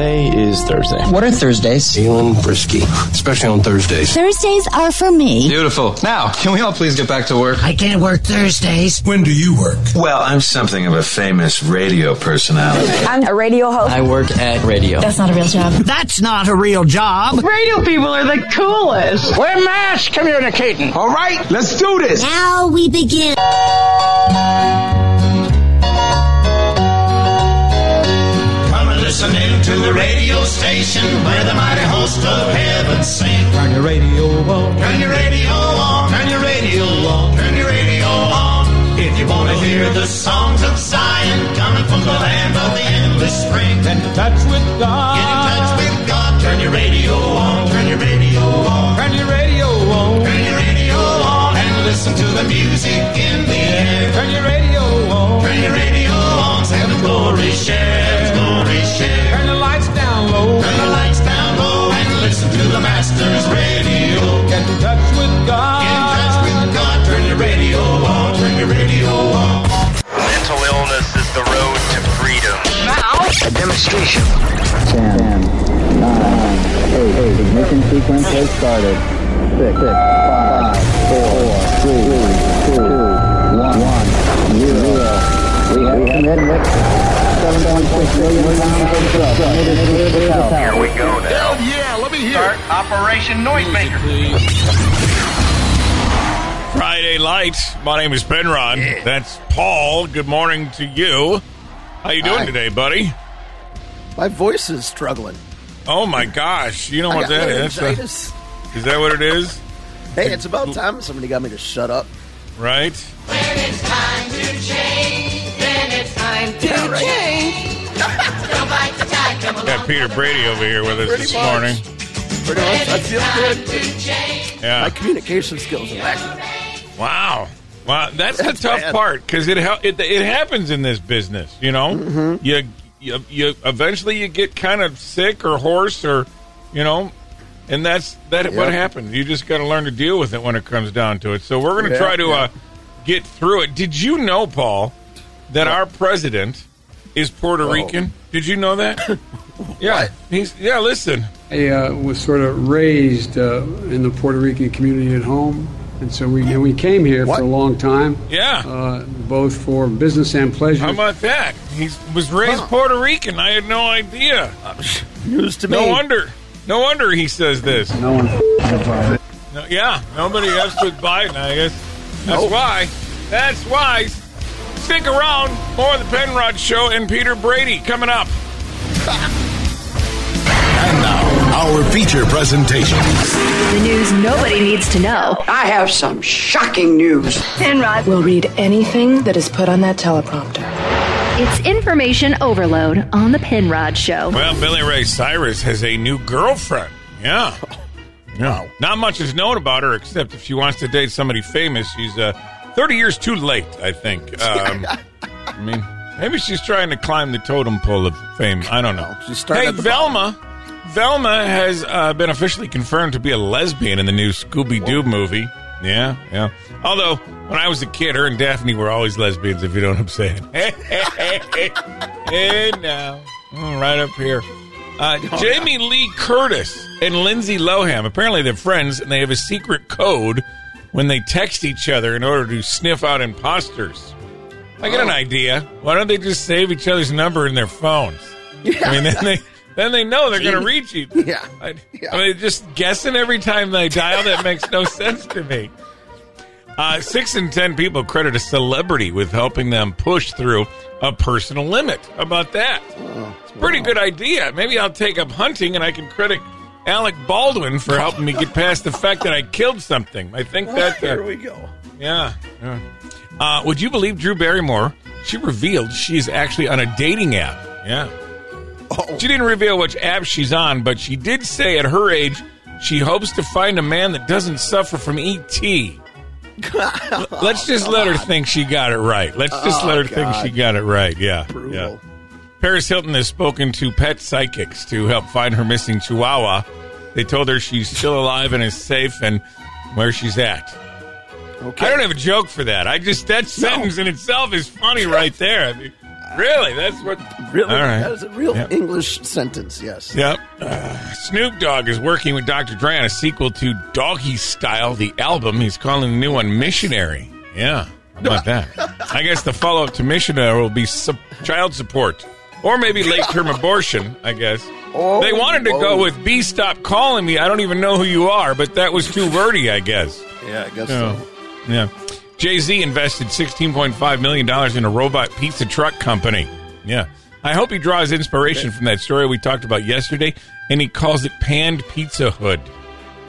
Today is Thursday. What are Thursdays? Feeling frisky, especially on Thursdays. Thursdays are for me. Beautiful. Now, can we all please get back to work? I can't work Thursdays. When do you work? Well, I'm something of a famous radio personality. I'm a radio host. I work at radio. That's not a real job. That's not a real job. Radio people are the coolest. We're mass communicating. All right, let's do this. Now we begin. Come and listen to the radio station where the mighty host of heaven sing. Turn your radio on. Turn your radio on. Turn your radio on. Turn your radio on. If you want to hear the songs of Zion coming from the land of the endless spring, Get in touch with God. get in touch with God. Turn your radio on. Turn your radio on. Turn your radio on. Turn your radio on and listen to the music in the air. Turn your radio on. Turn your radio on. Heaven glory share. Glory. Turn the lights down low. Turn the lights down low and listen to the Master's radio. Get in touch with God. Get in touch with God. Turn your radio on. Turn your radio on. Mental illness is the road to freedom. Now, A demonstration. 10, 9, 8, ignition sequence has started. 6, 6, 5, 4, 3, 2, 1, 0. We have committed 7.6 million pounds of drugs committed to the. Here we go now. Yeah, let me hear Start Operation Noisemaker. Friday Lights. My name is Penrod. That's Paul. Good morning to you. How you doing Hi. today, buddy? My voice is struggling. Oh my gosh! You know what that is? laryngitis. Is that what it is? Hey, it's about time somebody got me to shut up. Right? When it's time to change, then it's time to Yeah, right. change. Don't bite the tide, come along. Got Peter Brady over here with us Pretty this much. morning. Pretty much, I feel good. Yeah. My communication skills are back. Wow. Wow, that's, That's the tough bad. part because it, it it happens in this business. You know, Mm-hmm. you, you you eventually you get kind of sick or hoarse or you know, and that's that what Yep. happens. You just got to learn to deal with it when it comes down to it. So we're going to Yeah, try to yeah. uh, get through it. Did you know, Paul, that our president is Puerto Oh. Rican? Did you know that? yeah, he's yeah. Listen, I uh, was sort of raised uh, in the Puerto Rican community at home, and so we and we came here What? for a long time, yeah. uh, both for business and pleasure. How about that? He was raised Huh. Puerto Rican. I had no idea. News to me. No wonder. No wonder he says this. no one. No, yeah, nobody else with Biden, I guess. That's Nope. why. That's why. Stick around. More of the Penrod Show and Peter Brady coming up. And now, our feature presentation. The news nobody needs to know. I have some shocking news. Penrod We'll read anything that is put on that teleprompter. It's information overload on the Penrod Show. Well, Billy Ray Cyrus has a new girlfriend. Yeah. No. Not much is known about her except if she wants to date somebody famous, she's uh, 30 years too late, I think. Um, I mean, maybe she's trying to climb the totem pole of fame. I don't know. She's starting hey, at the Velma. Velma has uh, been officially confirmed to be a lesbian in the new Scooby Doo movie. Yeah, yeah. Although, when I was a kid, her and Daphne were always lesbians, if you know what I'm saying. Hey, hey, hey, hey now. Mm, right up here. Uh, Jamie Lee Curtis and Lindsay Lohan. Apparently, they're friends, and they have a secret code when they text each other in order to sniff out imposters. I get an idea. Why don't they just save each other's number in their phones? I mean, then they then they know they're going to reach you. Yeah. I, I mean, just guessing every time they dial that makes no sense to me. Uh, six in ten people credit a celebrity with helping them push through a personal limit. How about that? It's a pretty good idea. Maybe I'll take up hunting and I can credit Alec Baldwin for helping me get past the fact that I killed something. I think that. Uh, Here we go. yeah. yeah. Uh, would you believe Drew Barrymore? She revealed she's actually on a dating app. Yeah. She didn't reveal which app she's on, but she did say at her age she hopes to find a man that doesn't suffer from ET. Let's just let her think she got it right. Let's just Oh, let her think she got it right. Yeah. Brutal. Yeah. Paris Hilton has spoken to pet psychics to help find her missing chihuahua. They told her she's still alive and is safe and where she's at. Okay. I don't have a joke for that. I just that sentence in itself is funny right there. I mean, Really? That's what. Really? Right. That is a real Yep. English sentence, yes. Yep. Uh, Snoop Dogg is working with Dr. Dre on a sequel to Doggy Style, the album. He's calling the new one Missionary. Yeah. How about that? I guess the follow up to Missionary will be child support. Or maybe late term abortion, I guess. Oh, they wanted to go with B Stop Calling Me. I don't even know who you are, but that was too wordy, I guess. Yeah, I guess Yeah. so. Yeah. Jay Z invested $16.5 million in a robot pizza truck company. Yeah. I hope he draws inspiration from that story we talked about yesterday, and he calls it Panned Pizza Hood.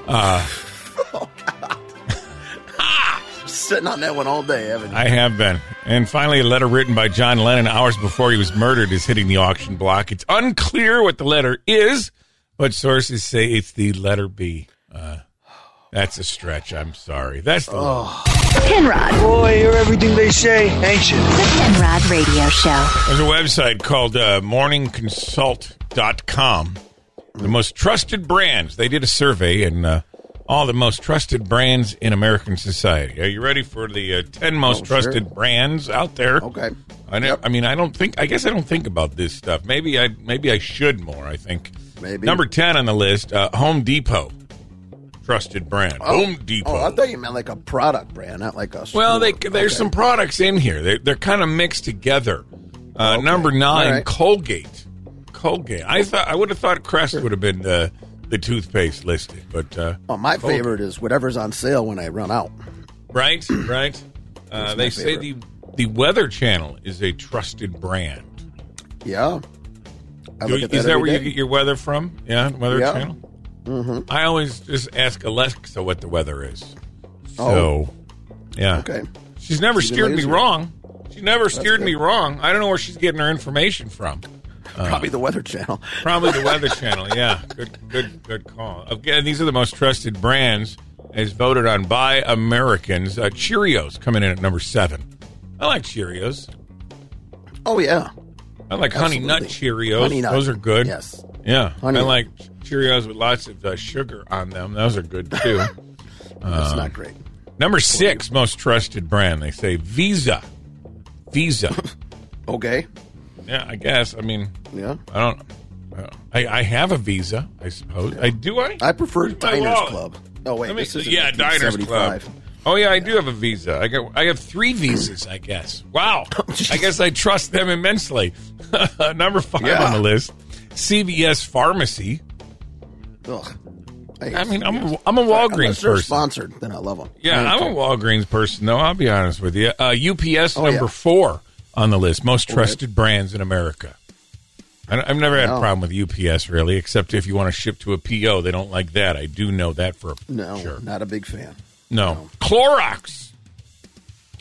Uh, Sitting on that one all day, haven't you? I have been. And finally, a letter written by John Lennon hours before he was murdered is hitting the auction block. It's unclear what the letter is, but sources say it's the letter B. Uh, that's a stretch. I'm sorry. That's the Penrod. Boy, you hear everything they say, ain't you? The Penrod Radio Show. There's a website called uh, morningconsult.com. The most trusted brands. They did a survey and uh, all the most trusted brands in American society. Are you ready for the uh, 10 most Oh, sure. trusted brands out there? Okay. I, know, I mean, I don't think. I guess I don't think about this stuff. Maybe I. Maybe I should more. I think. Maybe. Number ten on the list. Uh, Home Depot, trusted brand. Home Depot. Oh, I thought you meant like a product brand, not like a. well, they, there's Okay. some products in here. They're, they're kind of mixed together. Uh, Number nine, right. Colgate. Colgate. I thought I would have thought Crest would have been uh, the toothpaste listed, but uh, Oh, my favorite is whatever's on sale when I run out. Right, right. Uh, they say the the Weather Channel is a trusted brand. Yeah. I Do- look at is that that every where you get your weather from? Yeah, Weather Yeah. Channel. Mm-hmm. I always just ask Alexa what the weather is. So, Oh. yeah. Okay. She's never She's steered me wrong. She never steered good. me wrong. I don't know where she's getting her information from. Uh, Probably the Weather Channel. Probably the Weather Channel. Yeah, good, good, good call. Again, these are the most trusted brands, as voted on by Americans. Uh, Cheerios coming in at number seven. I like Cheerios. Oh yeah. I like Honey Nut Cheerios. Honey Nut. Those are good. Yes. Yeah, Honey I Nut. like Cheerios with lots of uh, sugar on them. Those are good too. That's Um, not great. Number six most trusted brand. They say Visa. Visa. Okay. Yeah, I guess. I mean, Yeah. I don't. I, I have a Visa. I suppose. I do. I. I prefer Where's my Diners wallet? Club. Oh wait, Let me- this is yeah, Diners Club. Oh yeah, I do have a Visa. I got. I have three visas. I guess. Wow. I guess I trust them immensely. Number five Yeah. on the list. CVS Pharmacy. Ugh. I mean, I'm a, I'm a Unless Walgreens they're person. sponsored, then I love them. Yeah, I'm a Walgreens person, though. I'll be honest with you. Uh, UPS Oh, number yeah. four on the list, most trusted brands in America. I, I've never had a problem with UPS, really, except if you want to ship to a PO, they don't like that. I do know that for No, sure. not a big fan. No, Clorox.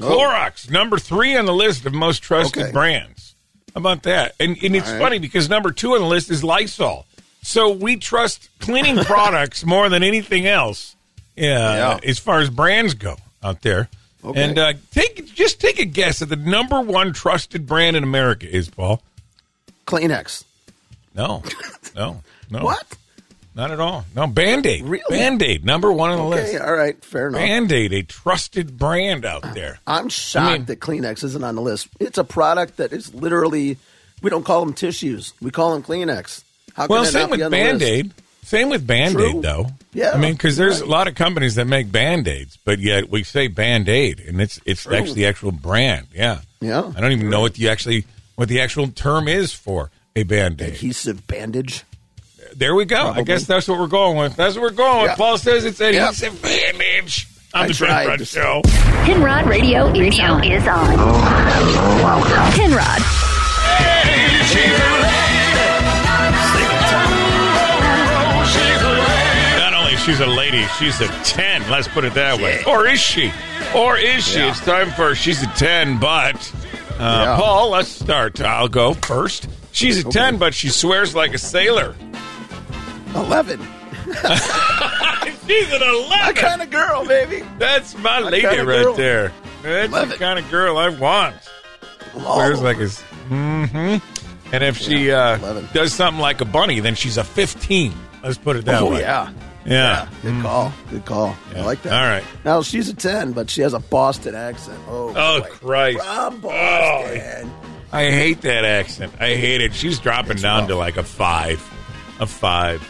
Oh. Clorox, number three on the list of most trusted Okay. brands. How about that? And, and it's right. funny because number two on the list is Lysol. So we trust cleaning products more than anything else. Yeah, Yeah. as far as brands go out there. Okay. And uh, take just take a guess at the number one trusted brand in America is Paul. Kleenex. No, no, no. What? Not at all. No, Band Aid. Really? Band Aid, number one on the list. Okay, list. all right, fair enough. Band Aid, a trusted brand out there. I'm shocked I mean- that Kleenex isn't on the list. It's a product that is literally, we don't call them tissues. We call them Kleenex. How can Well, that same not with be on the Band? Aid. Same with Band Aid, True. though. Yeah, I mean, because there's right. a lot of companies that make Band Aids, but yet we say Band Aid, and it's it's True. actually the actual brand. Yeah, Yeah. I don't even know what the actually what the actual term is for a Band Aid. Adhesive bandage. There we go. I guess that's what we're going with. That's what we're going with. Yeah. Paul says it's Yeah. adhesive bandage on I the tried Penrod to- Show. Penrod Radio is on. Oh, is on. Penrod. Not only she's a lady, she's a 10. Let's put it that way. Or is she? Or is she? Yeah. It's time for she's a 10, but. Uh, Yeah. Paul, let's start. I'll go first. She's a 10, but she swears like a sailor. 11. She's an 11. My kind of girl, baby. That's my, My lady kinda right girl. there. That's Love the kind of girl I want. Swears like a. Mm-hmm. And if she uh, does something like a bunny, then she's a 15. Let's put it that oh, way. yeah. Yeah. Good call. Good call. Yeah. I like that. All right. Now, she's a 10, but she has a Boston accent. Oh, Oh, boy. Christ. From Boston. I hate that accent. I hate it. She's dropping It's down rough. to like a five, a five.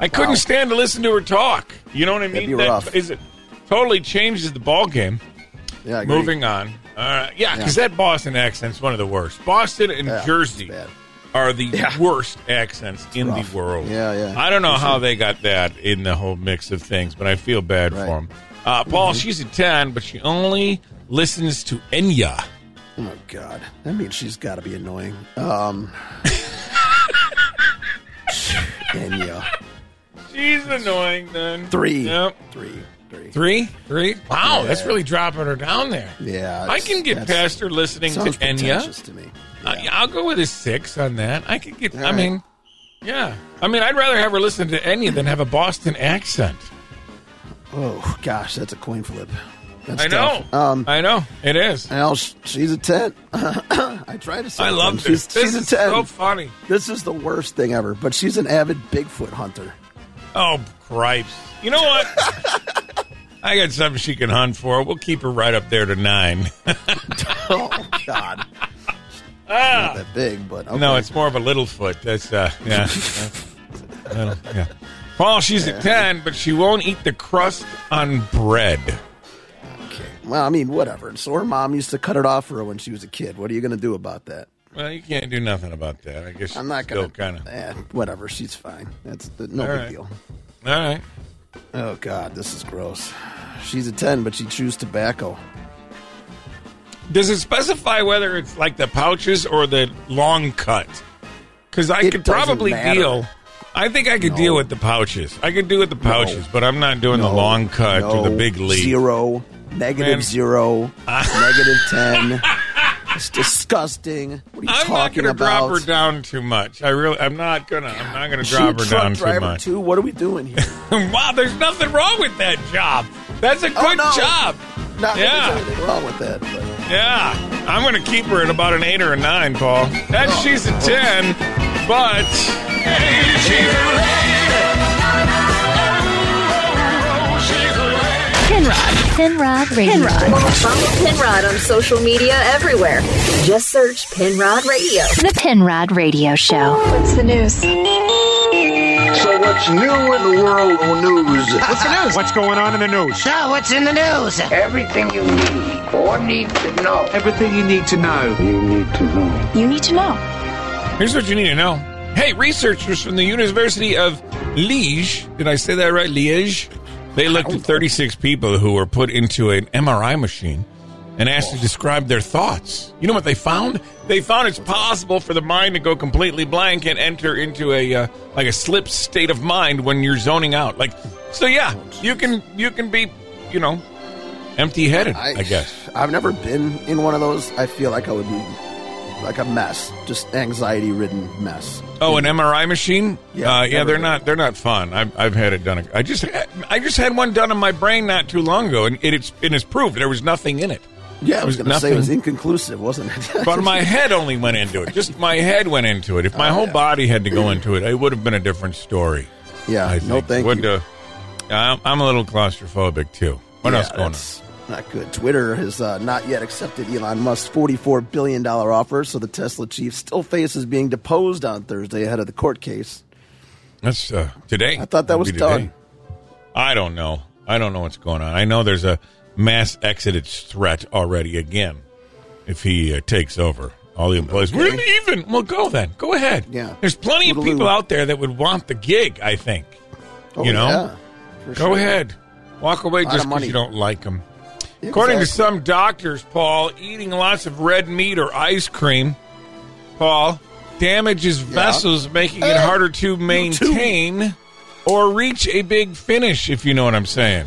I couldn't Wow. stand to listen to her talk. You know what I mean? be rough. is it. Totally changes the ball game. Yeah. Moving on. Uh, yeah, because Yeah. that Boston accent's one of the worst. Boston and Yeah, Jersey. Are the Yeah. worst accents in rough. the world. Yeah, yeah. I don't know how they got that in the whole mix of things, but I feel bad Right. for them. Uh, Paul, Mm-hmm. she's a 10, but she only listens to Enya. Oh God, that means she's got to be annoying. Um, yeah, She's annoying then. three, Yep. three, three. Three? Three? Wow, Yeah. that's really dropping her down there. Yeah, I can get past her listening to Enya. to me. Uh, yeah, I'll go with a six on that. I could get. All I right. mean, yeah. I mean, I'd rather have her listen to Enya than have a Boston accent. Oh gosh, that's a coin flip. That's I know. Um, I know it is. well, she's a ten. I try to say. I love she's, this. This she's a is ten. so funny. This is the worst thing ever. But she's an avid Bigfoot hunter. Oh, cripes! You know what? I got something she can hunt for. We'll keep her right up there to nine. oh God, Ah. not that big, but okay. No, it's more of a little foot. That's uh, yeah. Little- yeah. Paul, she's a ten, but she won't eat the crust on bread. okay. Well, I mean, whatever. So her mom used to cut it off for her when she was a kid. What are you going to do about that? Well, you can't do nothing about that. I guess I'm not going kind of. Eh, whatever. She's fine. That's the, no All big right. deal. All right. Oh God, this is gross. She's a ten, but she chews tobacco. Does it specify whether it's like the pouches or the long cut? Because I It could doesn't probably matter. deal. I think I could No. deal with the pouches. I could do with the pouches, but I'm not doing the No, long cut or the big lead. Zero, negative Man. zero, negative ten. It's disgusting. What are you I'm not talking going to about? drop her down too much. I really, I'm not gonna. I'm not gonna drop her truck down too driver much. too. What are we doing here? wow, there's nothing wrong with that job. That's a oh, good Oh, no. job. Not that Yeah. there's anything wrong with that. But. Yeah, I'm going to keep her at about an eight or a nine, Paul. That Oh. she's a ten, but Penrod. Penrod Radio. Penrod. Follow Penrod on social media everywhere. Just search Penrod Radio. The Penrod Radio Show. What's the news? So what's new in the world of news? What's the news? What's going on in the news? So, what's in the news? Everything you need or need to know. Everything you need to know. You need to know. You need to know. here's what you need to know. Hey, researchers from the University of Liège, did I say that right? Liège? They looked at 36 people who were put into an MRI machine and asked to describe their thoughts. You know what they found? They found it's possible for the mind to go completely blank and enter into a uh, like a slip state of mind when you're zoning out. Like, so yeah, you can you can be, you know, empty-headed. I, guess. I've never been in one of those. I feel like I would be like a mess, just anxiety-ridden mess. Oh, an MRI machine? Yeah, uh, yeah. They're not. They're not fun. I've, I've had it done. I just I just had one done on my brain not too long ago, and it, it's it is proved there was nothing in it. Yeah, I was going to say it was inconclusive, wasn't it? But my head only went into it. Just my head went into it. If my Oh, whole yeah. body had to go into it, it would have been a different story. yeah, I no thank Would, you. uh, I'm, I'm a little claustrophobic too. What Yeah, else going on? Not good. Twitter has uh, not yet accepted Elon Musk's $44 billion offer, so the Tesla chief still faces being deposed on Thursday ahead of the court case. That's uh, today. I thought that Would was done. I don't know. I don't know what's going on. I know there's a mass exodus threat already again if he uh, takes over. All the employees. We're even. Well, go then. Go ahead. Yeah. There's plenty of people out there that would want the gig. I think. Oh, you know. yeah, Go sure. ahead. Walk away just because you don't like them. According to some doctors, Paul, eating lots of red meat or ice cream, Paul, damages vessels, making it Eh, harder to maintain or reach a big finish, if you know what I'm saying.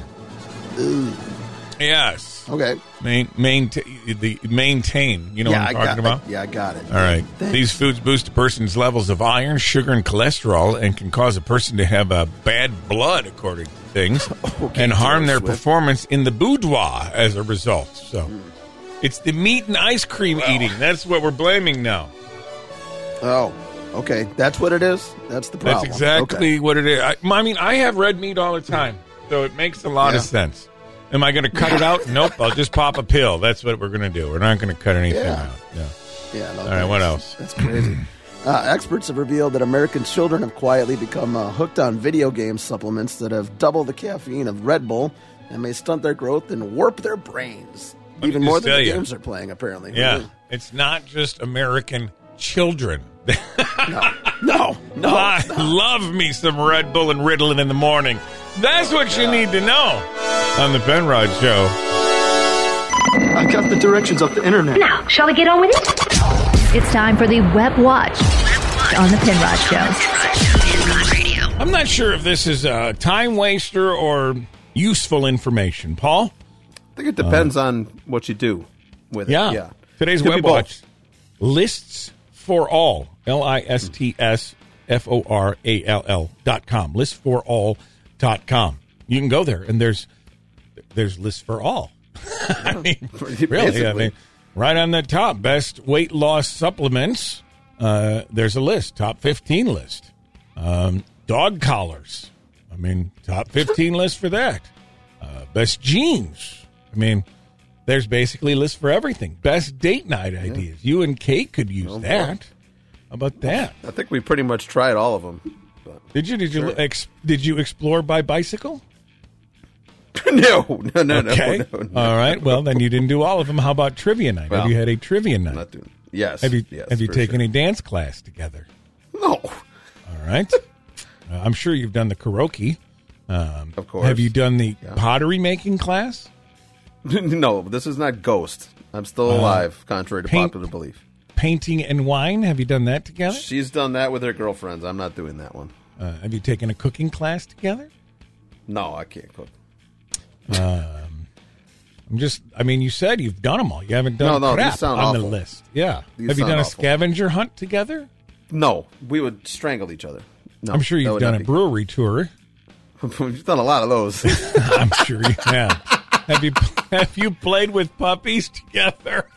Yes. Okay. Main, maintain, the, maintain. You know yeah, what I'm I talking got, about? yeah, I got it. All right. Thanks. These foods boost a person's levels of iron, sugar, and cholesterol and can cause a person to have a bad blood, according to things, Okay, and harm their Swift. performance in the boudoir as a result. So hmm. it's the meat and ice cream eating. That's what we're blaming now. Oh, okay. That's what it is? That's the problem. That's exactly Okay. what it is. I, I mean, I have red meat all the time, so it makes a lot of sense. Am I going to cut it out? Nope. I'll just pop a pill. That's what we're going to do. We're not going to cut anything Yeah. out. Yeah. Yeah. No, All right. What else? That's crazy. Uh, experts have revealed that American children have quietly become uh, hooked on video game supplements that have double the caffeine of Red Bull and may stunt their growth and warp their brains. Me Even just more than tell the you. games they're playing, apparently. Yeah. It's not just American children. No, No, no. I love me some Red Bull and Ritalin in the morning. That's what you need to know on the Penrod Show. I got the directions off the internet. Now, shall we get on with it? It's time for the Web Watch on the Penrod Show. I'm not sure if this is a time waster or useful information. Paul? I think it depends uh, on what you do with Yeah. it. Yeah. Today's Could Web. Watch lists for all. L I S T S F O R A L L dot com. List for all dot com. You can go there and there's there's lists for all. I mean, really, I mean, right on the top, best weight loss supplements. Uh, there's a list, top 15 list. Um, dog collars. I mean, top 15 list for that. Uh, best jeans. I mean, there's basically a list for everything. Best date night ideas. You and Kate could use Oh, boy. that. How about that? I think we pretty much tried all of them. Did you did you ex, did you explore by bicycle? no, no, no, okay. no, no, no. All right. Well, then you didn't do all of them. How about trivia night? have you had a trivia night? Not doing. Yes. have you yes, have you taken sure. a dance class together? No. All right. uh, I'm sure you've done the karaoke. Um, Of course. Have you done the Yeah. pottery making class? no, this is not Ghost. I'm still Uh, alive, contrary to paint- popular belief. Painting and wine. Have you done that together? She's done that with her girlfriends. I'm not doing that one. Uh, have you taken a cooking class together? No, I can't cook. Um, I'm just. I mean, you said you've done them all. You haven't done No, no, crap on the list. Yeah. These have you done a scavenger hunt together? No, we would strangle each other. No, I'm sure you've done a brewery tour. We've done a lot of those. I'm sure you have. have you have you played with puppies together?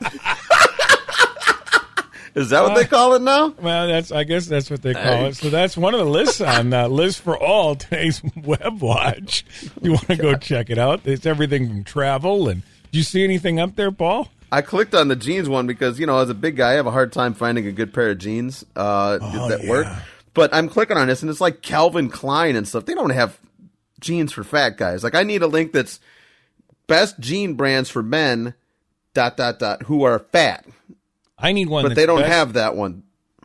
Is that what they call it now? Well, that's I guess that's what they call Hey. it. So that's one of the lists on uh, list for all today's web watch. You want to go check it out? It's everything from travel and. Do you see anything up there, Paul? I clicked on the jeans one because you know, as a big guy, I have a hard time finding a good pair of jeans uh, Oh, that yeah. work. But I'm clicking on this, and it's like Calvin Klein and stuff. They don't have jeans for fat guys. Like I need a link that's best jean brands for men. Dot dot dot. Who are fat, I need one, but they don't best- have that one.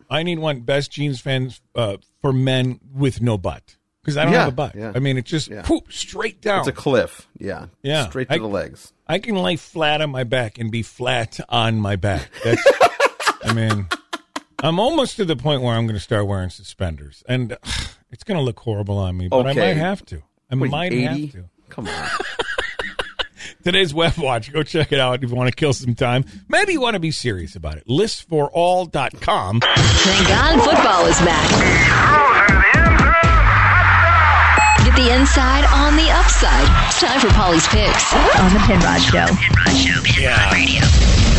I need one best jeans fans uh, for men with no butt because I don't Yeah, have a butt. yeah. I mean, it's just Yeah. whoop, straight down. It's a cliff. Yeah, Yeah. straight to I- the legs. I can lay flat on my back and be flat on my back. That's, I mean, I'm almost to the point where I'm going to start wearing suspenders, and it's going to look horrible on me, but I might have to. I What, might 80? have to. Come on. Today's Web Watch. Go check it out if you want to kill some time. Maybe you want to be serious about it. Listforall.com. Thank God football is back. Get the inside on the upside. It's time for Paulie's Picks. On the Penrod Show. Yeah.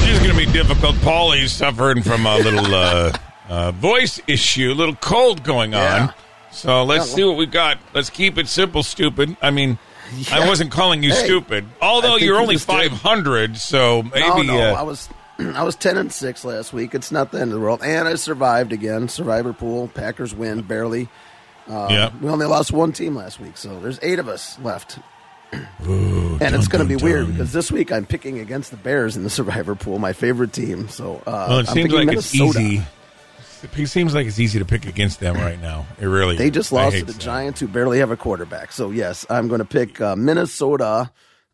This is going to be difficult. Paulie's suffering from a little uh, uh, voice issue, a little cold going on. Yeah. So let's Yeah, see what we've got. Let's keep it simple, stupid. I mean, I wasn't calling you Hey, stupid, although you're you only just did. 500, so maybe. no, no, uh, I was I was ten and six last week. It's not the end of the world, and I survived again. Survivor pool. Packers win barely. Uh, Yeah. we only lost one team last week, so there's eight of us left. Ooh, And it's going to be dun, weird because this week I'm picking against the Bears in the Survivor pool, my favorite team. So uh, Well, it I'm seems like it's easy. It seems like it's easy to pick against them right now. It really. They just lost to the. Giants, who barely have a quarterback. So yes, I'm going to pick uh, Minnesota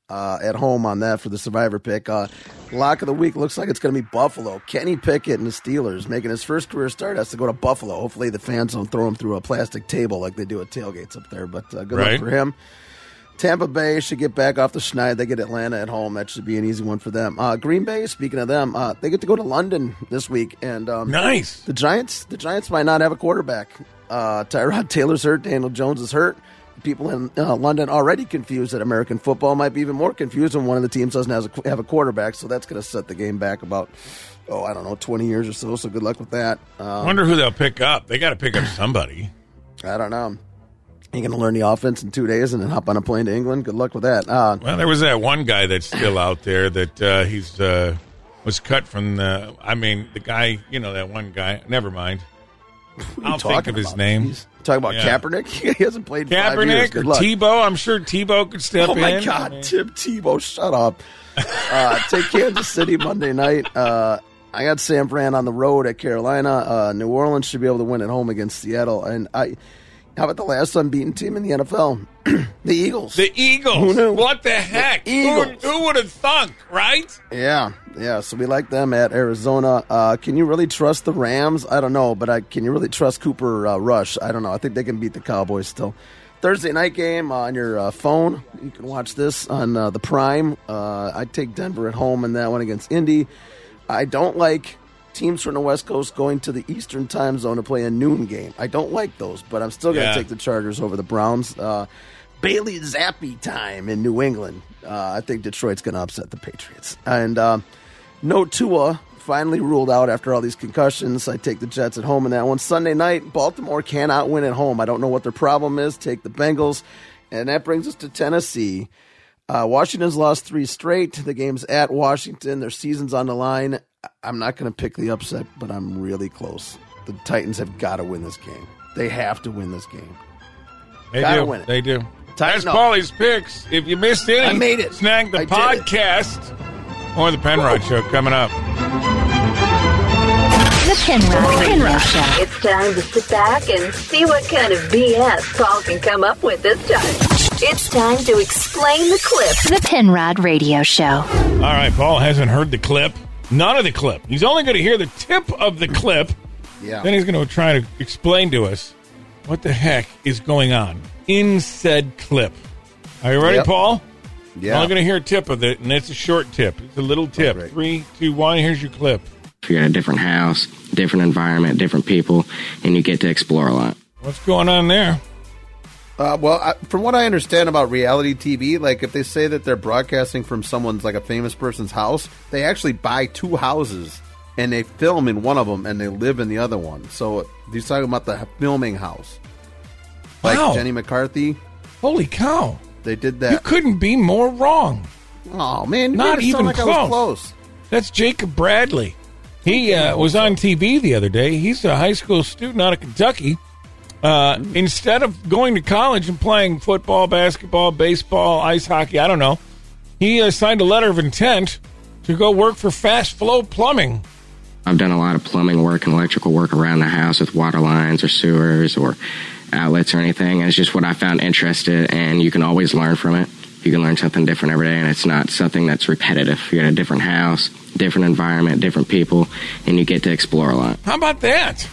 uh, at home on that for the Survivor pick. Uh, lock of the week looks like it's going to be Buffalo. Kenny Pickett and the Steelers making his first career start has to go to Buffalo. Hopefully the fans don't throw him through a plastic table like they do at tailgates up there. But uh, good Right. luck for him. Tampa Bay should get back off the schneid. They get Atlanta at home. That should be an easy one for them. Uh, Green Bay, speaking of them, uh, they get to go to London this week. And um, Nice. the Giants, the Giants might not have a quarterback. Uh, Tyrod Taylor's hurt. Daniel Jones is hurt. People in uh, London already confused at American football might be even more confused when one of the teams doesn't have a, have a quarterback. So that's going to set the game back about, oh, I don't know, 20 years or so. So good luck with that. I Um, wonder who they'll pick up. They got to pick up somebody. I don't know. You're going to learn the offense in two days and then hop on a plane to England. Good luck with that. Uh, Well, there was that one guy that's still out there that uh, he's uh, was cut from the. I mean, the guy, you know, that one guy. Never mind. I'll think of his about? name. He's talking about Yeah. Kaepernick. he hasn't played. Kaepernick Good or luck. Tebow. I'm sure Tebow could step in. Oh my in. God, Tim Tebow, shut up. Uh, take Kansas City Monday night. Uh, I got San Fran on the road at Carolina. Uh, New Orleans should be able to win at home against Seattle. And I, how about the last unbeaten team in the NFL? the Eagles. The Eagles. Who knew? What the heck? Who, Eagles. who would have thunk, right? Yeah, yeah. So we like them at Arizona. Uh, can you really trust the Rams? I don't know, but I, can you really trust Cooper uh, Rush? I don't know. I think they can beat the Cowboys still. Thursday night game on your uh, phone. You can watch this on uh, the Prime. Uh, I take Denver at home in that one against Indy. I don't like teams from the West Coast going to the Eastern time zone to play a noon game. I don't like those, but I'm still going to Yeah. take the Chargers over the Browns. Uh, Bailey Zappe time in New England. Uh, I think Detroit's going to upset the Patriots. And uh, no Tua finally ruled out after all these concussions. I take the Jets at home in that one. Sunday night, Baltimore cannot win at home. I don't know what their problem is. Take the Bengals. And that brings us to Tennessee. Uh, Washington's lost three straight. The game's at Washington. Their season's on the line. I'm not going to pick the upset, but I'm really close. The Titans have got to win this game. They have to win this game. They Gotta do. win it. They do. Tighten That's up. Paulie's picks. If you missed any, I made it. Snag the I podcast or the Penrod Show coming up. The Penrod Radio Show. It's time to sit back and see what kind of BS Paul can come up with this time. It's time to explain the clip. The Penrod Radio Show. All right, Paul hasn't heard the clip. None of the clip. He's only going to hear the tip of the clip. Yeah. Then he's going to try to explain to us what the heck is going on in said clip. Are you ready, Yep. Paul? Yeah. You're only going to hear a tip of it, and it's a short tip. It's a little tip. great. Three, two, one. Here's your clip. If you're in a different house, different environment, different people, and you get to explore a lot. What's going on there? Uh, well, I, from what I understand about reality TV, like if they say that they're broadcasting from someone's like a famous person's house, they actually buy two houses and they film in one of them and they live in the other one. So he's talking about the filming house, like Wow. Jenny McCarthy. Holy cow! They did that. You couldn't be more wrong. oh man, you Not even like close. close. That's Jacob Bradley. He uh, was on TV the other day. He's a high school student out of Kentucky. Uh, instead of going to college and playing football, basketball, baseball, ice hockey, I don't know, he uh, signed a letter of intent to go work for Fast Flow Plumbing. I've done a lot of plumbing work and electrical work around the house with water lines or sewers or outlets or anything. And it's just what I found interested, and you can always learn from it. You can learn something different every day, and it's not something that's repetitive. You're in a different house, different environment, different people, and you get to explore a lot. How about that?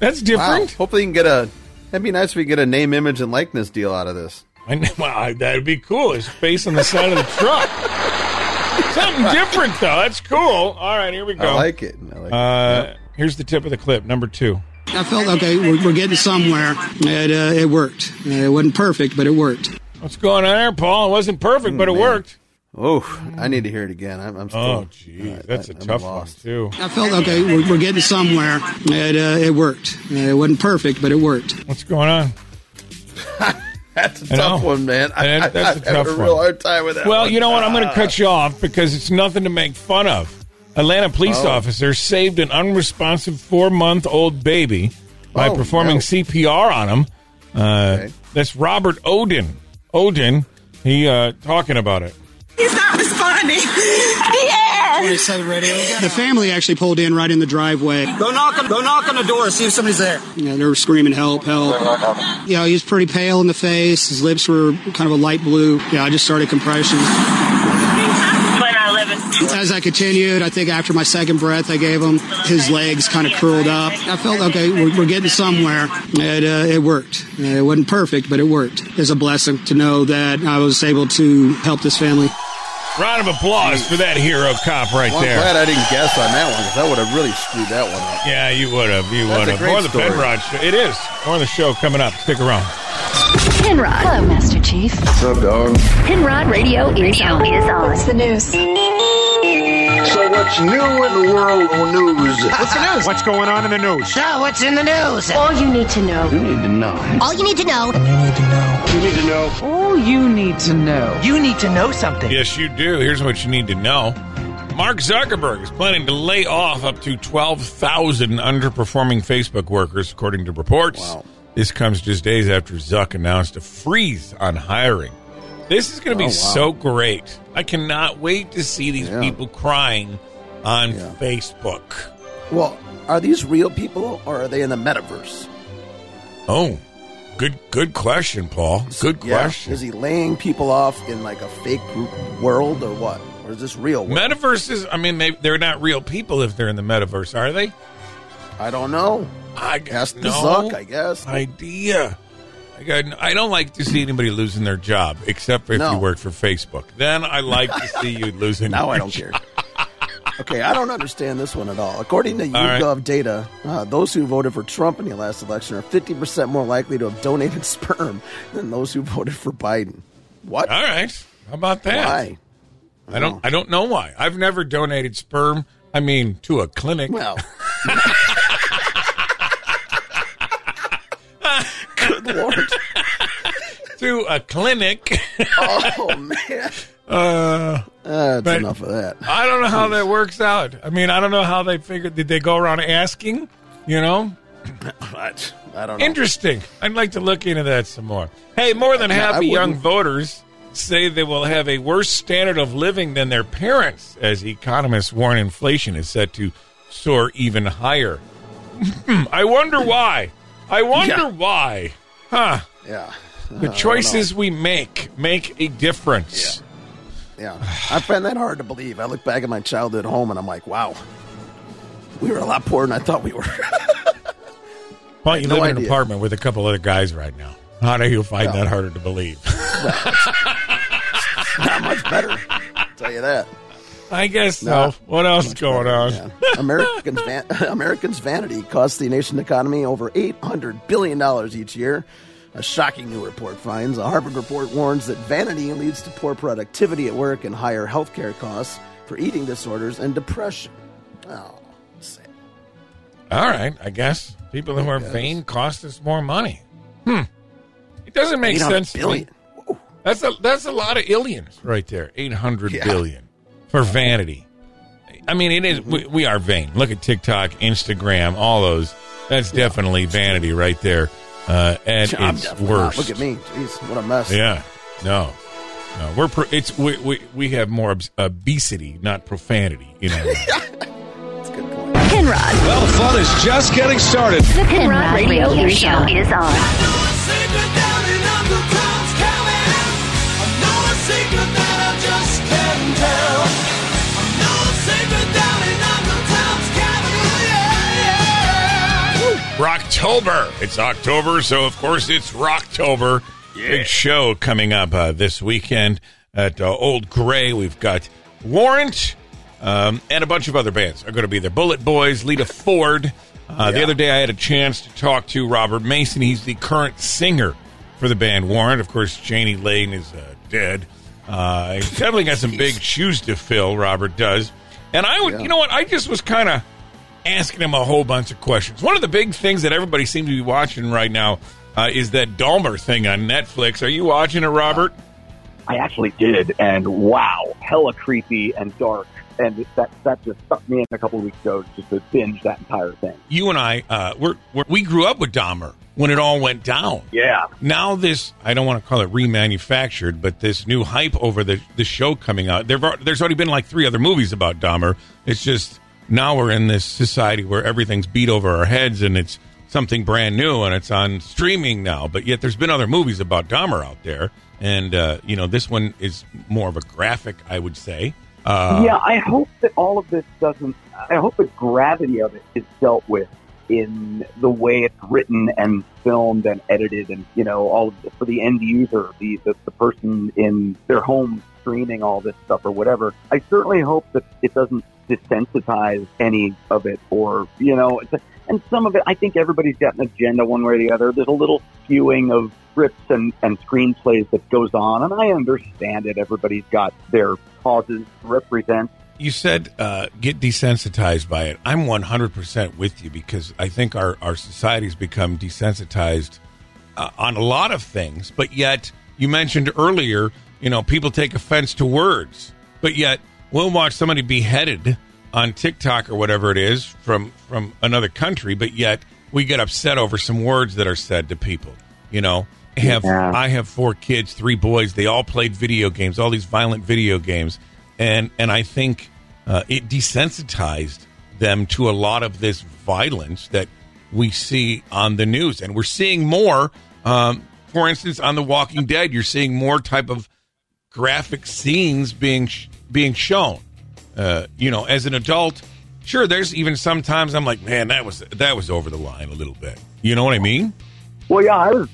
That's Wow. different. Hopefully, you can get a. That'd be nice if we get a name, image, and likeness deal out of this. I know, well, that'd be cool. His face on the side of the truck. Something different, though. That's cool. All right, here we go. I like it. I like Uh, Here's the tip of the clip, number two. I felt okay. We're, we're getting somewhere. It uh, it worked. Uh, it wasn't perfect, but it worked. What's going on there, Paul? It wasn't perfect, but it man. worked. Oh, I need to hear it again. I'm, I'm still. Oh, geez, that's a a tough lost. one too. I felt okay. We're, we're getting somewhere. It uh, it worked. Uh, it wasn't perfect, but it worked. What's going on? That's a I tough know. one, man. I, That- that's a I, I tough have a real one. hard time with that. Well, one. you know what? I'm going to Ah. cut you off because it's nothing to make fun of. Atlanta police Oh. officer saved an unresponsive four-month-old baby by Oh, performing no. CPR on him. Uh, Okay. That's Robert Odin. Odin, he uh, talking about it. He's not responding. Pierre! The family actually pulled in right in the driveway. Go knock on, go knock on the door. See if somebody's there. Yeah, they were screaming, "Help! Help!" Yeah, he was pretty pale in the face. His lips were kind of a light blue. Yeah, I just started compressions. When I live in. As I continued, I think after my second breath I gave him, his legs kind of curled up. I felt okay. We're, we're getting somewhere. It uh, it worked. Uh, It wasn't perfect, but it worked. It's a blessing to know that I was able to help this family. Round of applause for that hero cop right Well, I'm there. glad I didn't guess on that one because I would have really screwed that one up. Yeah, you would have. You That's would a have. great More of the story. Penrod show. It is. More of the show coming up. Stick around. Penrod. Hello, Master Chief. What's up, dog? Penrod Radio is on. Is on. What's the news? So what's new in the world of news? What's the news? What's going on in the news? So, what's in the news? All you need to know. You need to know. All you need to know. You need to know. You need to know. All you need to know. You need to know something. Yes, you do. Here's what you need to know. Mark Zuckerberg is planning to lay off up to 12,000 underperforming Facebook workers, according to reports. Wow. This comes just days after Zuck announced a freeze on hiring. This is going to be Oh, wow. so great. I cannot wait to see these Yeah. people crying on Yeah. Facebook. Well, are these real people or are they in the metaverse? Oh, good good question, Paul. Good Yeah. question. Is he laying people off in like a fake group world or what? Or is this real world? Metaverses, I mean, they, they're not real people if they're in the metaverse, are they? I don't know. I the no Zuck, I guess. Idea. I, don't like to see anybody losing their job, except if No. you work for Facebook. Then I like to see you losing. Now I don't job. care. Okay, I don't understand this one at all. According to All right. YouGov data, uh, those who voted for Trump in the last election are 50% more likely to have donated sperm than those who voted for Biden. What? All right. How about that? Why? I don't. I don't know why. I've never donated sperm. I mean, to a clinic. Well, good lord. to a clinic. Oh, man. uh, That's But- enough of that. I don't know how that works out. I mean, I don't know how they figured. Did they go around asking? You know, What? I don't know. Interesting. I'd like to look into that some more. Hey, more than half I of young voters say they will have a worse standard of living than their parents, as economists warn inflation is set to soar even higher. I wonder why. I wonder Yeah. why. Huh. Yeah. The choices we make make a difference. Yeah. I find that hard to believe. I look back at my childhood home and I'm like, wow, we were a lot poorer than I thought we were. Well, you no live in an apartment with a couple other guys right now. How do you find Yeah. that harder to believe? Not much better. I'll tell you that. I guess so. No. what else is going on? Yeah. Americans, van- Americans' vanity costs the nation economy over $800 billion each year. A shocking new report finds. A Harvard report warns that vanity leads to poor productivity at work and higher health care costs for eating disorders and depression. Oh, sad. All right, I guess people who are vain cost us more money. Hmm. It doesn't make 800 sense. to me. billion. That's a that's a lot of illions right there. Eight hundred Yeah. billion for vanity. I mean, it is- We, we are vain. Look at TikTok, Instagram, all those. That's definitely vanity right there. Uh, and I'm it's definitely worse. Look at me. Jeez, what a mess. Yeah. No. No. We're pro- it's we, we we have more obs- obesity, not profanity. You know. That's a good point. Penrod. Well, fun is just getting started. The Penrod Radio, Show is on. Rocktober. It's October, so of course it's Rocktober. Big show coming up uh, this weekend at uh, Old Gray. We've got Warrant um, and a bunch of other bands are going to be there. Bullet Boys, Lita Ford. Uh, The other day I had a chance to talk to Robert Mason. He's the current singer for the band Warrant. Of course, Jani Lane is uh, dead. Uh, he's definitely got some big shoes to fill, Robert does. And I would, Yeah. you know what? I just was kind of asking him a whole bunch of questions. One of the big things that everybody seems to be watching right now uh, is that Dahmer thing on Netflix. Are you watching it, Robert? I actually did, and wow, hella creepy and dark. And that that just stuck me in a couple of weeks ago just to binge that entire thing. You and I, uh, we're, we're, we grew up with Dahmer when it all went down. Yeah. Now this, I don't want to call it remanufactured, but this new hype over the, the show coming out. There, there's already been like three other movies about Dahmer. It's just now we're in this society where everything's beat over our heads and it's something brand new and it's on streaming now. But yet there's been other movies about Dahmer out there. And, uh, you know, this one is more of a graphic, I would say. Uh, yeah, I hope that all of this doesn't. I hope the gravity of it is dealt with in the way it's written and filmed and edited, and you know, all of for the end user, the, the the person in their home streaming all this stuff or whatever. I certainly hope that it doesn't desensitize any of it, or you know, and some of it. I think everybody's got an agenda one way or the other. There's a little skewing of scripts and, and screenplays that goes on, and I understand it. Everybody's got their causes to represent. you said uh, get desensitized by it. I'm 100% with you because I think our, our society's become desensitized uh, on a lot of things, but yet you mentioned earlier, you know, people take offense to words, but yet we'll watch somebody beheaded on TikTok or whatever it is from from another country, but yet we get upset over some words that are said to people. You know, I have Yeah. I have four kids, three boys. They all played video games, all these violent video games, and and I think uh, it desensitized them to a lot of this violence that we see on the news, and we're seeing more. Um, for instance, on The Walking Dead, you're seeing more type of graphic scenes being sh- being shown. Uh, you know, as an adult, sure, there's even sometimes I'm like, man, that was that was over the line a little bit. You know what I mean? Well, yeah, I was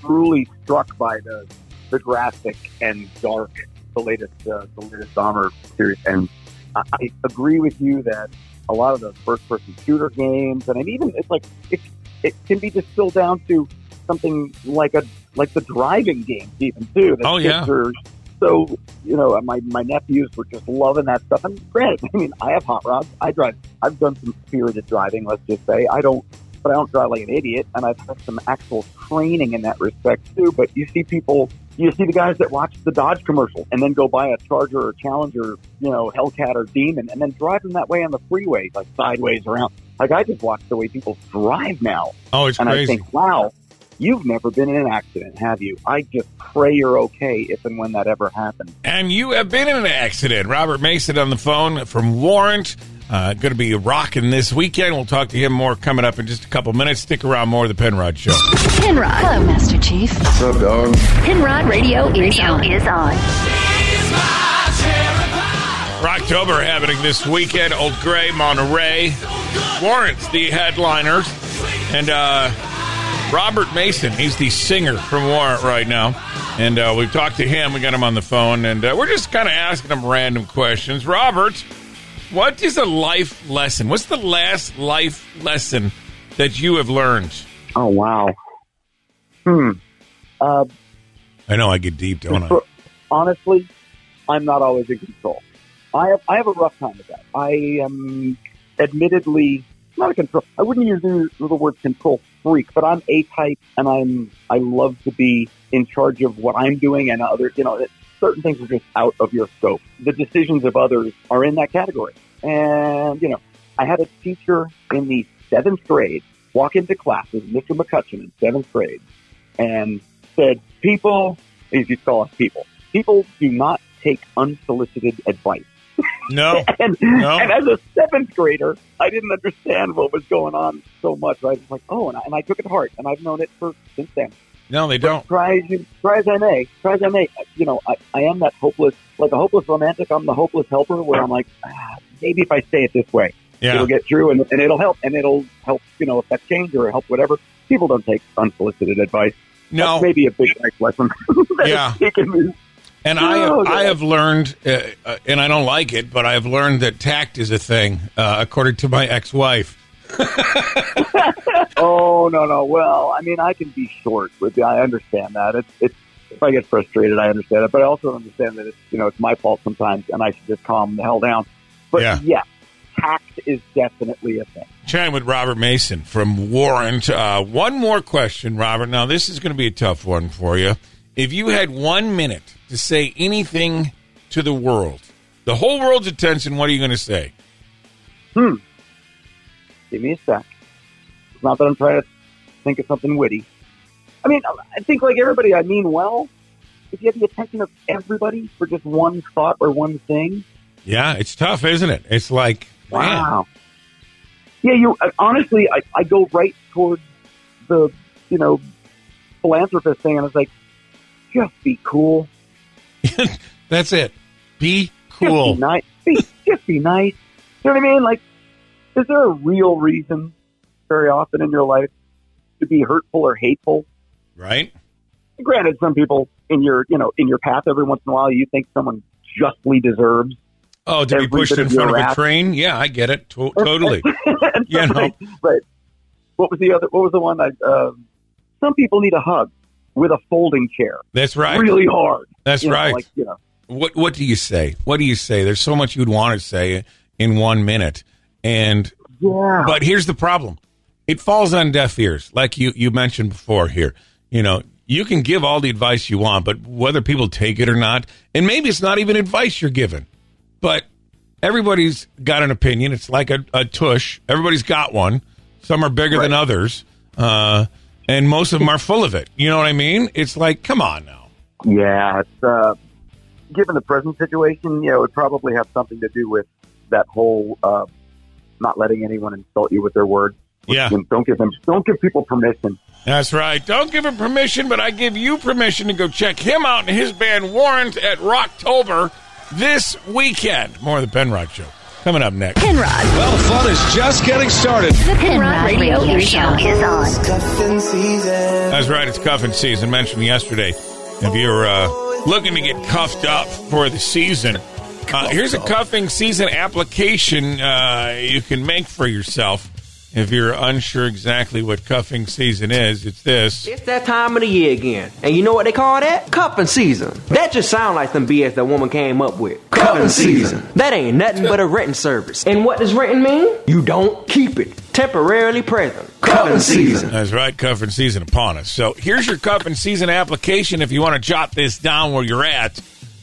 truly struck by the the graphic and dark the latest uh, the latest Dahmer series, and I, I agree with you that a lot of the first person shooter games, and even it's like it it can be distilled down to something like a like the driving games even too. that Oh, kids yeah. are so you know my my nephews were just loving that stuff. And granted, I mean I have hot rods. I drive. I've done some spirited driving. Let's just say I don't but I don't drive like an idiot, and I've had some actual training in that respect too. But you see people, you see the guys that watch the Dodge commercial and then go buy a Charger or Challenger, you know, Hellcat or Demon, and then drive them that way on the freeway, like sideways around. Like I just watch the way people drive now, Oh, it's and crazy. I think, wow, you've never been in an accident, have you? I just pray you're okay if and when that ever happens. And you have been in an accident. Robert Mason on the phone from Warrant. Uh, going to be rocking this weekend. We'll talk to him more coming up in just a couple minutes. Stick around more of the Penrod Show. Penrod. Hello, Master Chief. What's up, dog? Penrod Radio is on. Is on. Rocktober happening this weekend. Old Gray, Monterey. Warrant's the headliners. And uh, Robert Mason, he's the singer from Warrant right now. And uh, we've talked to him. We got him on the phone. And uh, we're just kind of asking him random questions. Robert, what is a life lesson? What's the last life lesson that you have learned? Oh wow. Hmm. Uh, I know I get deep, don't I? Honestly, I'm not always in control. I have I have a rough time with that. I am admittedly not a control. I wouldn't use the, the word control freak, but I'm a type, and I'm I love to be in charge of what I'm doing, and other you know certain things are just out of your scope. The decisions of others are in that category, and you know I had a teacher in the seventh grade walk into classes, Mr. McCutcheon in seventh grade, and said, "People, he used to call us people. People do not take unsolicited advice." No. and, No. and as a seventh grader, I didn't understand what was going on so much. I was like, "Oh," and I, and I took it to heart, and I've known it for since then. No, they don't. Try as you, try as I may, try as I may. You know, I, I am that hopeless, like a hopeless romantic. I'm the hopeless helper, where I'm like, ah, maybe if I say it this way, Yeah. it'll get through, and, and it'll help, and it'll help. You know, affect change or help whatever. People don't take unsolicited advice. No. That's maybe a big life lesson. that Yeah. Has taken me. And I have, Oh, I have learned, uh, uh, and I don't like it, but I have learned that tact is a thing, uh, according to my ex-wife. oh no, no. Well, I mean, I can be short with you. I understand that. It's it's. If I get frustrated, I understand it, but I also understand that it's you know it's my fault sometimes, and I should just calm the hell down. But Yeah. yeah, tact is definitely a thing. Chatting with Robert Mason from Warrant. Uh, one more question, Robert. Now, this is going to be a tough one for you. If you had one minute to say anything to the world, the whole world's attention, what are you going to say? Hmm. Give me a sec. It's not that I'm trying to think of something witty. I mean, I think like everybody, I mean well. If you have the attention of everybody for just one thought or one thing, Yeah, it's tough, isn't it? It's like, man. Wow. Yeah, you uh, honestly, I, I go right towards the you know philanthropist thing, and it's like, just be cool, That's it. Be just cool. be nice, be, just be nice. You know what I mean? Like, is there a real reason very often in your life to be hurtful or hateful? Right? Granted, some people in your you know in your path every once in a while you think someone justly deserves. Oh, to be pushed in front of a train? Yeah, I get it. To- totally. You know. Right. What was the other? What was the one? I, uh, some people need a hug with a folding chair. That's right. Really hard. That's You know, right. like you know, what what do you say? What do you say? There's so much you'd want to say in one minute, and yeah. But here's the problem: it falls on deaf ears, like you you mentioned before. Here, you know, you can give all the advice you want, but whether people take it or not, and maybe it's not even advice you're given, but everybody's got an opinion. It's like a, a tush. Everybody's got one. Some are bigger right. than others, uh, and most of them are full of it. You know what I mean? It's like, come on now. Yeah, it's, uh, given the present situation, you know, it would probably have something to do with that whole uh, not letting anyone insult you with their words. Yeah, don't give them, don't give people permission. That's right. Don't give him permission, but I give you permission to go check him out and his band Warrant at Rocktober this weekend. More of the Penrod Show coming up next. Penrod. Well, fun is just getting started. The Penrod Radio, Radio Show is on. Cuffing season. That's right. It's cuffing season. Mentioned yesterday. If you're uh, looking to get cuffed up for the season, uh, here's a cuffing season application uh, you can make for yourself. If you're unsure exactly what cuffing season is, it's this. It's that time of the year again. And you know what they call that? Cuffing season. That just sounds like some BS that woman came up with. Cuffing season. That ain't nothing but a renting service. And what does renting mean? You don't keep it. Temporarily present. Cuffing season. That's right, cuffing season upon us. So here's your cuffing season application if you want to jot this down where you're at.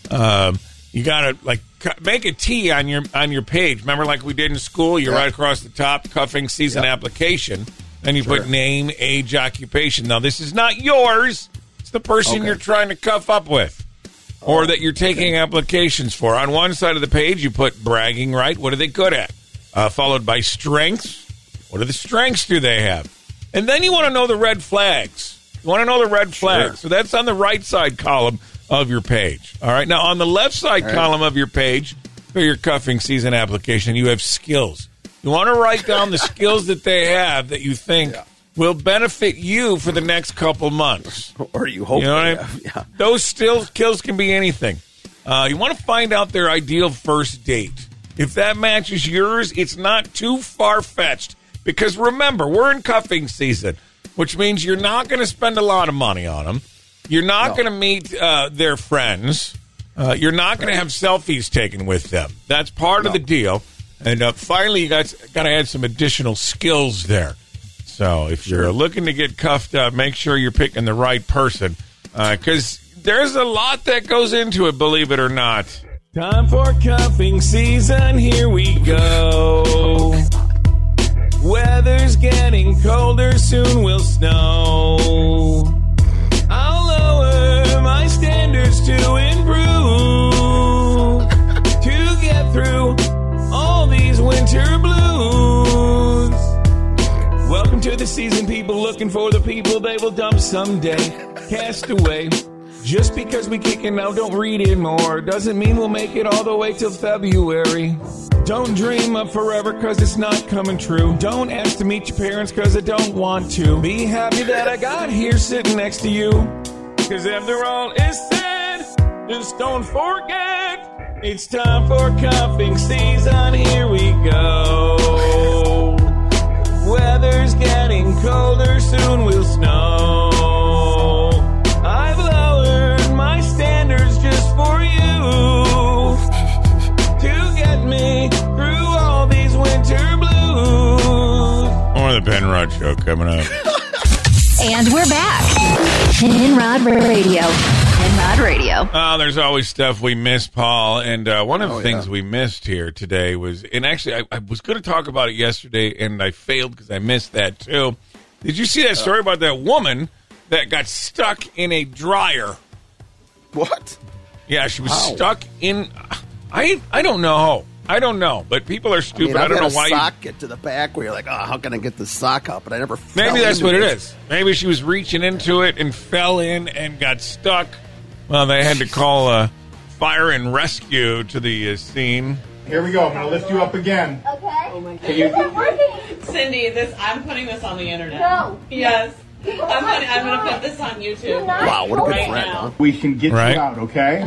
Um, you got to like make a T on your on your page. Remember, like we did in school, you yeah. right across the top, cuffing season yep. application. and you sure. put name, age, occupation. Now, this is not yours. It's the person okay. you're trying to cuff up with, or oh, that you're taking okay. applications for. On one side of the page, you put bragging right. What are they good at? Uh, followed by strengths. What are the strengths do they have? And then you want to know the red flags. You want to know the red flags. Sure. So that's on the right side column of your page. All right. Now, on the left side right. column of your page for your cuffing season application, you have skills. You want to write down the skills that they have that you think yeah. will benefit you for the next couple months. Or you hope. You know what I mean? Yeah. Those still skills can be anything. Uh, you want to find out their ideal first date. If that matches yours, it's not too far fetched. Because remember, we're in cuffing season, which means you're not going to spend a lot of money on them. You're not no. going to meet uh, their friends. Uh, you're not going to have selfies taken with them. That's part no. of the deal. And uh, finally, you guys got to add some additional skills there. So if sure. you're looking to get cuffed up, make sure you're picking the right person because uh, there's a lot that goes into it, believe it or not. Time for cuffing season. Here we go. Weather's getting colder, soon will snow. I'll lower my standards to improve to get through all these winter blues. Welcome to the season, people looking for the people they will dump someday. Cast away. Just because we kick it now, don't read it more. Doesn't mean we'll make it all the way till February. Don't dream of forever cause it's not coming true. Don't ask to meet your parents cause I don't want to. Be happy that I got here sitting next to you. Cause after all said, just don't forget. It's time for cuffing season, here we go. Weather's getting colder, soon we'll snow. I've lowered my standards just for you. To get me through all these winter blues. More of the Penrod Show coming up. and we're back. Penrod Radio. Penrod Radio. Oh, there's always stuff we miss, Paul. And uh, one of the oh, things yeah. we missed here today was, and actually, I, I was going to talk about it yesterday, and I failed because I missed that too. Did you see that story about that woman that got stuck in a dryer? What? Yeah, she was How? stuck in. I I don't know. I don't know, but people are stupid. I, mean, I don't know why. Sock get to the back where you're like, oh, how can I get the sock up? But I never. Maybe that's what it. it is. Maybe she was reaching into it and fell in and got stuck. Well, they had to call uh, fire and rescue to the uh, scene. Here we go. I'm going to lift you up again. Okay. Oh my God. Is it working? Cindy, this I'm putting this on the internet. No. Yes. I'm gonna, I'm gonna put this on YouTube. Wow, what a good right friend, huh? We can get right. you out, okay?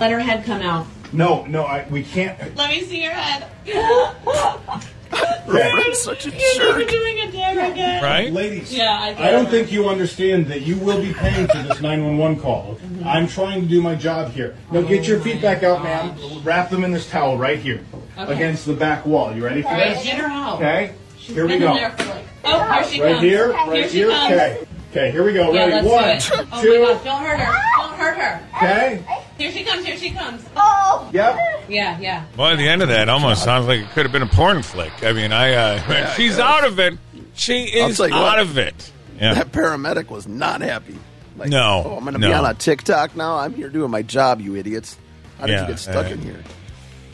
Let her head come out. No, no, I, we can't. Let me see your head. Fred's such a jerk. doing a dare again. Right? Ladies, Yeah, I. I don't think you understand that you will be paying for this 911 call. Mm-hmm. I'm trying to do my job here. Now get your feet back out, oh, ma'am. Wrap them in this towel right here Okay. against the back wall. You ready for Right, this? get her out. Okay. Here we Been go. in there for like- Oh, here she Right comes. here, right she here. comes. Okay. Okay, here we go. Yeah, Ready? let's One, do it. Oh two. my gosh, don't hurt her. Don't hurt her. Okay. Here she comes, here she comes. Oh! Yep. Yeah, yeah. Well, at the end of that, almost sounds like it could have been a porn flick. I mean, I uh, she's out of it. She I'll is tell out what. of it. Yeah. That paramedic was not happy. Like, No, oh, I'm going to no. be on a TikTok now. I'm here doing my job, you idiots. How did Yeah, you get stuck uh, in here?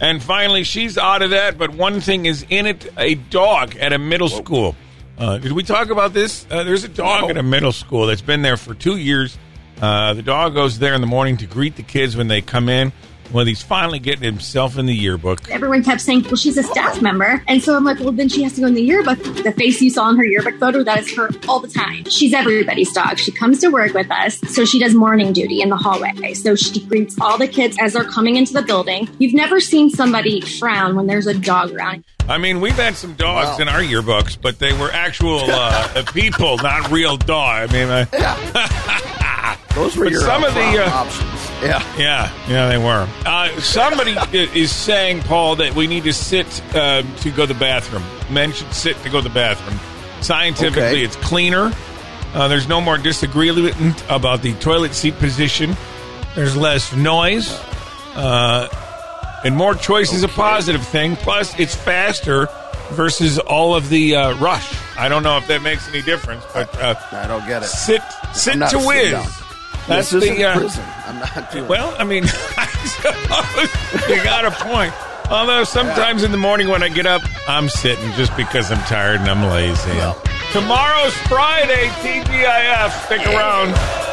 And finally, she's out of that. But one thing is in it: a dog at a middle school. Uh, did we talk about this? Uh, there's a dog at a middle school that's been there for two years. Uh, the dog goes there in the morning to greet the kids when they come in. Well, he's finally getting himself in the yearbook. Everyone kept saying, well, she's a staff member. And so I'm like, well, then she has to go in the yearbook. The face you saw in her yearbook photo, that is her all the time. She's everybody's dog. She comes to work with us. So she does morning duty in the hallway. So she greets all the kids as they're coming into the building. You've never seen somebody frown when there's a dog around. I mean, we've had some dogs in our yearbooks, but they were actual uh, people, not real dog. I mean, uh, Those were but your some uh, of the uh, options. Yeah. Yeah, yeah, they were. Uh, somebody is saying, Paul, that we need to sit uh, to go to the bathroom. Men should sit to go to the bathroom. Scientifically, Okay. it's cleaner. Uh, there's no more disagreement about the toilet seat position. There's less noise. Uh, and more choice is a positive thing. Plus, it's faster versus all of the uh, rush. I don't know if that makes any difference, but uh, I don't get it. Sit, sit to whiz. That's this the uh, prison. I'm not doing well, I mean, you got a point. Although sometimes in the morning when I get up, I'm sitting just because I'm tired and I'm lazy. Tomorrow's Friday, TGIF. Stick around.